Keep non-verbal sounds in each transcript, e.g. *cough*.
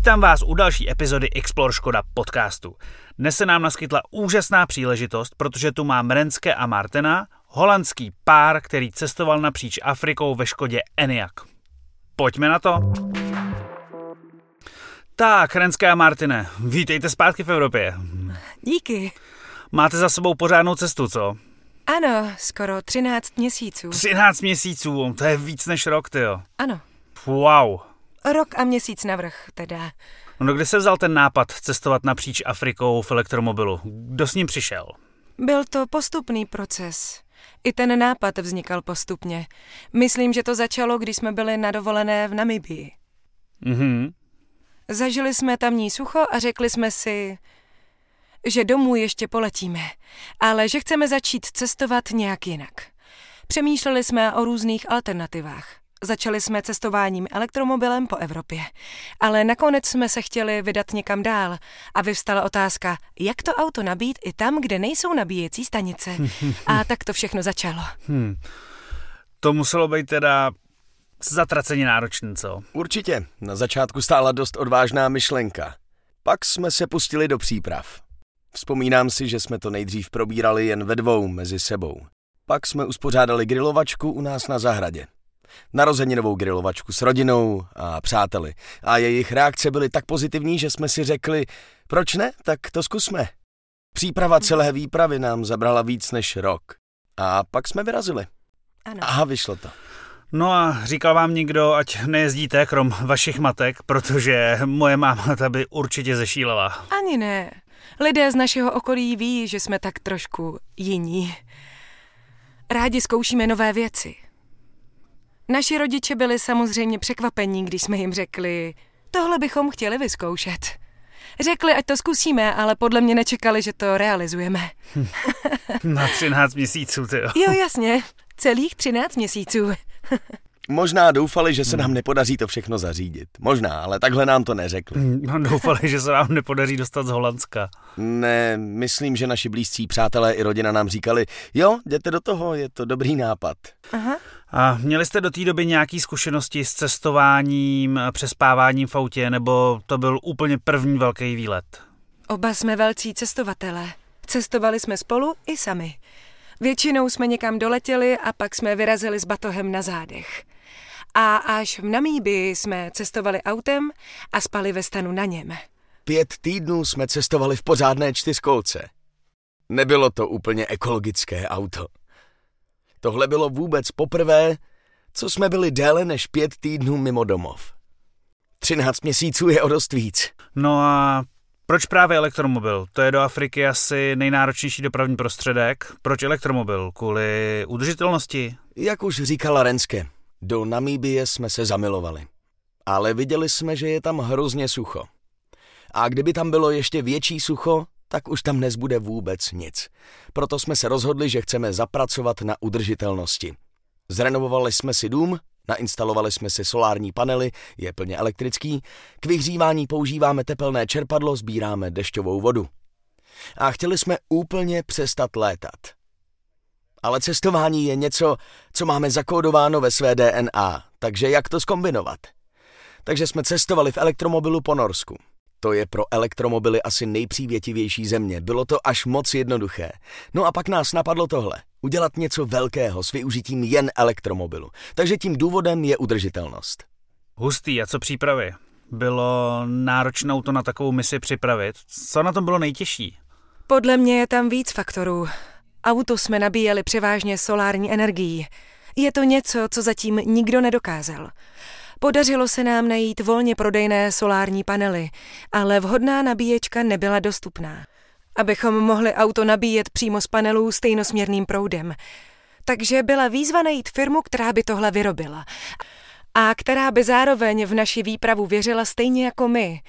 Vítám vás u další epizody Explore Škoda podcastu. Dnes se nám naskytla úžasná příležitost, protože tu mám Renske a Martina, holandský pár, který cestoval napříč Afrikou ve Škodě Eniak. Pojďme na to! Tak, Renské a Martine, vítejte zpátky v Evropě. Díky. Máte za sebou pořádnou cestu, co? Ano, skoro 13 měsíců. 13 měsíců, to je víc než rok, tyjo. Ano, Wow. Rok a měsíc navrh teda. No kde se vzal ten nápad cestovat napříč Afrikou v elektromobilu? Kdo s ním přišel? Byl to postupný proces. I ten nápad vznikal postupně. Myslím, že to začalo, když jsme byli na dovolené v Namibii. Mhm. Zažili jsme tamní sucho a řekli jsme si, že domů ještě poletíme, ale že chceme začít cestovat nějak jinak. Přemýšleli jsme o různých alternativách. Začali jsme cestováním elektromobilem po Evropě, ale nakonec jsme se chtěli vydat někam dál a vyvstala otázka, jak to auto nabít i tam, kde nejsou nabíjecí stanice. A *laughs* tak to všechno začalo. Hm. To muselo být teda zatraceně náročný, co? Určitě, na začátku stála dost odvážná myšlenka. Pak jsme se pustili do příprav. Vzpomínám si, že jsme to nejdřív probírali jen ve dvou mezi sebou. Pak jsme uspořádali grilovačku u nás na zahradě. Narozeninovou grilovačku s rodinou a přáteli. A jejich reakce byly tak pozitivní, že jsme si řekli, proč ne, tak to zkusme. Příprava celé výpravy nám zabrala víc než rok. A pak jsme vyrazili. Ano. A vyšlo to. No a říkal vám někdo, ať nejezdíte krom vašich matek, protože moje máma ta by určitě zešílela. Ani ne. Lidé z našeho okolí ví, že jsme tak trošku jiní. Rádi zkoušíme nové věci. Naši rodiče byli samozřejmě překvapení, když jsme jim řekli, tohle bychom chtěli vyzkoušet. Řekli, ať to zkusíme, ale podle mě nečekali, že to realizujeme. *laughs* Na 13 měsíců, ty. Jo, jasně. Celých 13 měsíců. *laughs* Možná doufali, že se nám nepodaří to všechno zařídit. Možná, ale takhle nám to neřekli. No, doufali, že se vám nepodaří dostat z Holandska. Ne, myslím, že naši blízcí přátelé i rodina nám říkali, jo, jděte do toho, je to dobrý nápad. Aha. A měli jste do té doby nějaké zkušenosti s cestováním, přespáváním v autě, nebo to byl úplně první velký výlet? Oba jsme velcí cestovatelé. Cestovali jsme spolu i sami. Většinou jsme někam doletěli a pak jsme vyrazili s batohem na zádech. A až v Namíbii jsme cestovali autem a spali ve stanu na něm. Pět týdnů jsme cestovali v pořádné čtyřkolce. Nebylo to úplně ekologické auto. Tohle bylo vůbec poprvé, co jsme byli déle než pět týdnů mimo domov. Třináct měsíců je o dost víc. No a proč právě elektromobil? To je do Afriky asi nejnáročnější dopravní prostředek. Proč elektromobil? Kvůli udržitelnosti? Jak už říkala Renske, do Namíbie jsme se zamilovali. Ale viděli jsme, že je tam hrozně sucho. A kdyby tam bylo ještě větší sucho, tak už tam nezbude vůbec nic. Proto jsme se rozhodli, že chceme zapracovat na udržitelnosti. Zrenovovali jsme si dům, nainstalovali jsme si solární panely, je plně elektrický, k vyhřívání používáme tepelné čerpadlo, sbíráme dešťovou vodu. A chtěli jsme úplně přestat létat. Ale cestování je něco, co máme zakódováno ve své DNA, takže jak to skombinovat? Takže jsme cestovali v elektromobilu po Norsku. To je pro elektromobily asi nejpřívětivější země. Bylo to až moc jednoduché. No a pak nás napadlo tohle. Udělat něco velkého s využitím jen elektromobilu. Takže tím důvodem je udržitelnost. Hustý, a co přípravy? Bylo náročnou to na takovou misi připravit. Co na tom bylo nejtěžší? Podle mě je tam víc faktorů. Auto jsme nabíjeli převážně solární energií. Je to něco, co zatím nikdo nedokázal. Podařilo se nám najít volně prodejné solární panely, ale vhodná nabíječka nebyla dostupná. Abychom mohli auto nabíjet přímo z panelů stejnosměrným proudem. Takže byla výzva najít firmu, která by tohle vyrobila. A která by zároveň v naši výpravu věřila stejně jako my.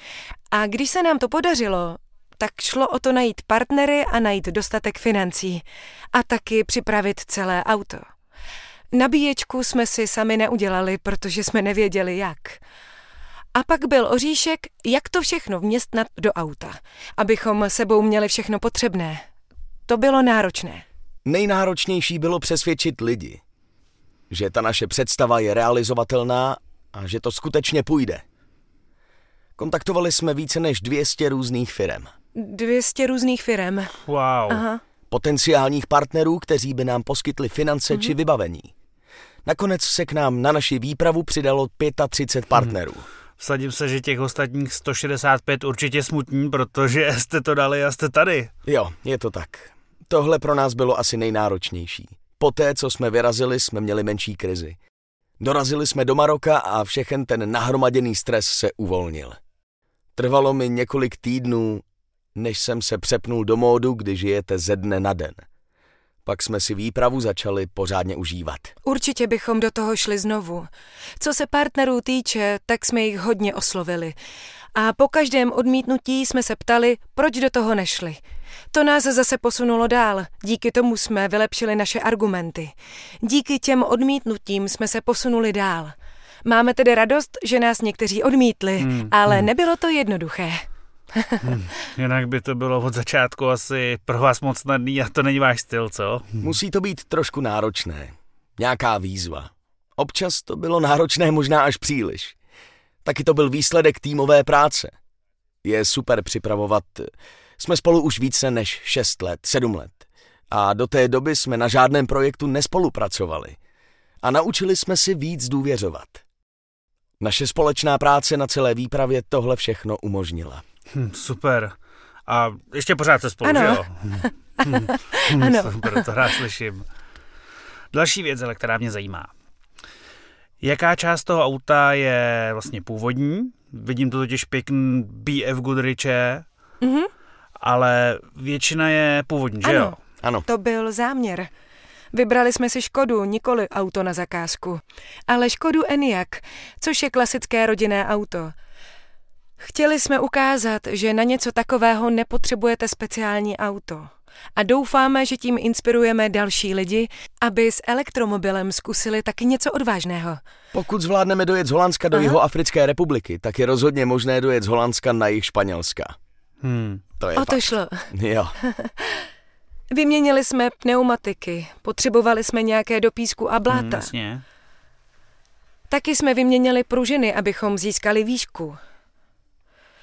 A když se nám to podařilo, tak šlo o to najít partnery a najít dostatek financí. A taky připravit celé auto. Nabíječku jsme si sami neudělali, protože jsme nevěděli jak. A pak byl oříšek, jak to všechno vměstnat do auta, abychom sebou měli všechno potřebné. To bylo náročné. Nejnáročnější bylo přesvědčit lidi, že ta naše představa je realizovatelná a že to skutečně půjde. Kontaktovali jsme více než 200 různých firm. 200 různých firm. Wow. Aha. Potenciálních partnerů, kteří by nám poskytli finance či vybavení. Nakonec se k nám na naši výpravu přidalo 35 partnerů. Vsadím se, že těch ostatních 165 určitě smutní, protože *laughs* jste to dali a jste tady. Jo, je to tak. Tohle pro nás bylo asi nejnáročnější. Poté, co jsme vyrazili, jsme měli menší krizi. Dorazili jsme do Maroka a všechen ten nahromaděný stres se uvolnil. Trvalo mi několik týdnů, než jsem se přepnul do módu, kdy žijete ze dne na den. Pak jsme si výpravu začali pořádně užívat. Určitě bychom do toho šli znovu. Co se partnerů týče, tak jsme jich hodně oslovili. A po každém odmítnutí jsme se ptali, proč do toho nešli. To nás zase posunulo dál. Díky tomu jsme vylepšili naše argumenty. Díky těm odmítnutím jsme se posunuli dál. Máme tedy radost, že nás někteří odmítli, Hmm, ale nebylo to jednoduché. Jinak by to bylo od začátku asi pro vás moc snadný a to není váš styl, co? Musí to být trošku náročné. Nějaká výzva. Občas to bylo náročné možná až příliš. Taky to byl výsledek týmové práce. Je super připravovat. Jsme spolu už více než 6 let, 7 let. A do té doby jsme na žádném projektu nespolupracovali. A naučili jsme si víc důvěřovat. Naše společná práce na celé výpravě tohle všechno umožnila. Hm, super. A ještě pořád se spolu, Ano. že jo? *laughs* Hm, hm, Ano. Super, to rád slyším. Další věc, ale která mě zajímá. Jaká část toho auta je vlastně původní? Vidím to totiž pěkný BF Goodriche, Mhm. ale většina je původní, že jo? Ano. Ano, To byl záměr. Vybrali jsme si Škodu, nikoli auto na zakázku, ale Škodu Enyaq, což je klasické rodinné auto. Chtěli jsme ukázat, že na něco takového nepotřebujete speciální auto. A doufáme, že tím inspirujeme další lidi, aby s elektromobilem zkusili taky něco odvážného. pokud zvládneme dojet z Holandska do Aha. jeho Africké republiky, tak je rozhodně možné dojet z Holandska na jih Španělska. Hmm. To je O to fakt. šlo. *laughs* Jo, *laughs* Vyměnili jsme pneumatiky, potřebovali jsme nějaké do písku a Hmm, bláta. jasně. Taky jsme vyměnili pružiny, abychom získali výšku.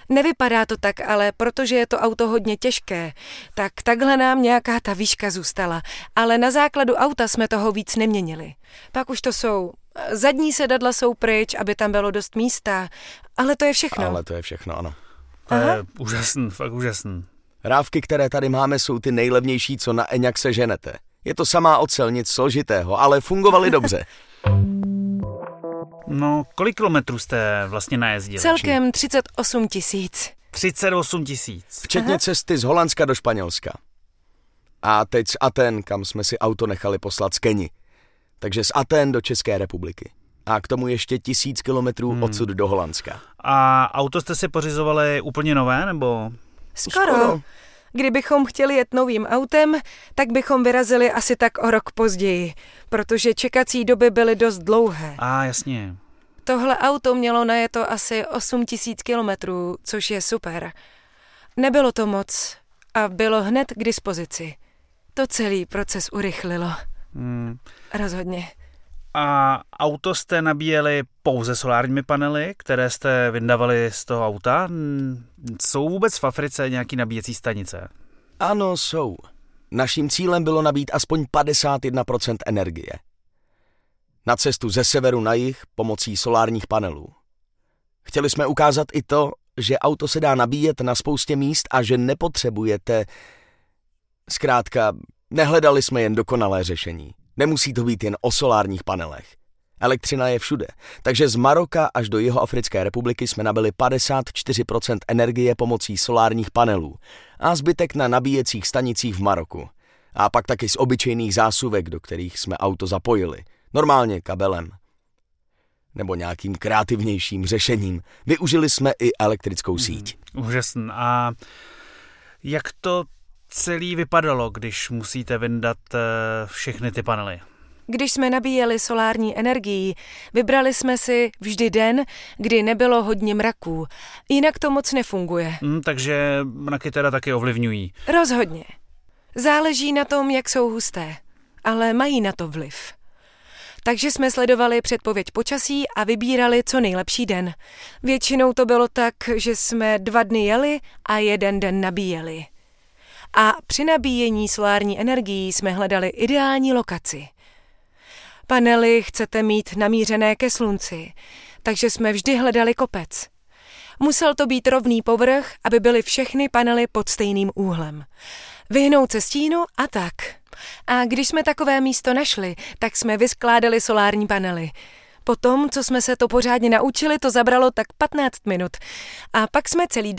Nevypadá to tak, ale protože je to auto hodně těžké, tak takhle nám nějaká ta výška zůstala. Ale na základu auta jsme toho víc neměnili. Pak už to jsou... Zadní sedadla jsou pryč, aby tam bylo dost místa, ale to je všechno. ale to je všechno, ano. To je úžasný, fakt úžasný. Rávky, které tady máme, jsou ty nejlevnější, co na Eňak se ženete. Je to samá ocel, nic složitého, ale fungovaly dobře. *laughs* No, kolik kilometrů jste vlastně najezdili? Celkem 38 tisíc. 38 tisíc. Včetně cesty z Holandska do Španělska. A teď z Aten, kam jsme si auto nechali poslat z Keni. Takže z Aten do České republiky. A k tomu ještě tisíc kilometrů Hmm. odsud do Holandska. A auto jste si pořizovali úplně nové, nebo? Skoro. Skoro. Kdybychom chtěli jet novým autem, tak bychom vyrazili asi tak o rok později, protože čekací doby byly dost dlouhé. A jasně. Tohle auto mělo najeto asi 8 tisíc kilometrů, což je super. Nebylo to moc a bylo hned k dispozici. To celý proces urychlilo. Hmm. Rozhodně. A auto jste nabíjeli pouze solárními panely, které jste vyndavali z toho auta? Jsou vůbec v Africe nějaký nabíjecí stanice? Ano, jsou. Naším cílem bylo nabít aspoň 51% energie. Na cestu ze severu na jih pomocí solárních panelů. Chtěli jsme ukázat i to, že auto se dá nabíjet na spoustě míst a že nepotřebujete... Zkrátka, nehledali jsme jen dokonalé řešení. Nemusí to být jen o solárních panelech. Elektřina je všude, takže z Maroka až do Jihoafrické republiky jsme nabili 54% energie pomocí solárních panelů a zbytek na nabíjecích stanicích v Maroku. A pak taky z obyčejných zásuvek, do kterých jsme auto zapojili. Normálně kabelem. Nebo nějakým kreativnějším řešením. Využili jsme i elektrickou síť. Úžasný. A jak to celý vypadalo, když musíte vyndat eh, všechny ty panely? Když jsme nabíjeli solární energií, vybrali jsme si vždy den, kdy nebylo hodně mraků. Jinak to moc nefunguje. Hmm, takže mraky teda taky ovlivňují. Rozhodně. Záleží na tom, jak jsou husté, ale mají na to vliv. Takže jsme sledovali předpověď počasí a vybírali co nejlepší den. Většinou to bylo tak, že jsme dva dny jeli a jeden den nabíjeli. A při nabíjení solární energií jsme hledali ideální lokaci. Panely chcete mít namířené ke slunci, takže jsme vždy hledali kopec. Musel to být rovný povrch, aby byly všechny panely pod stejným úhlem. Vyhnout se stínu a tak. A když jsme takové místo našli, tak jsme vyskládali solární panely. Potom, co jsme se to pořádně naučili, to zabralo tak 15 minut. A pak jsme celý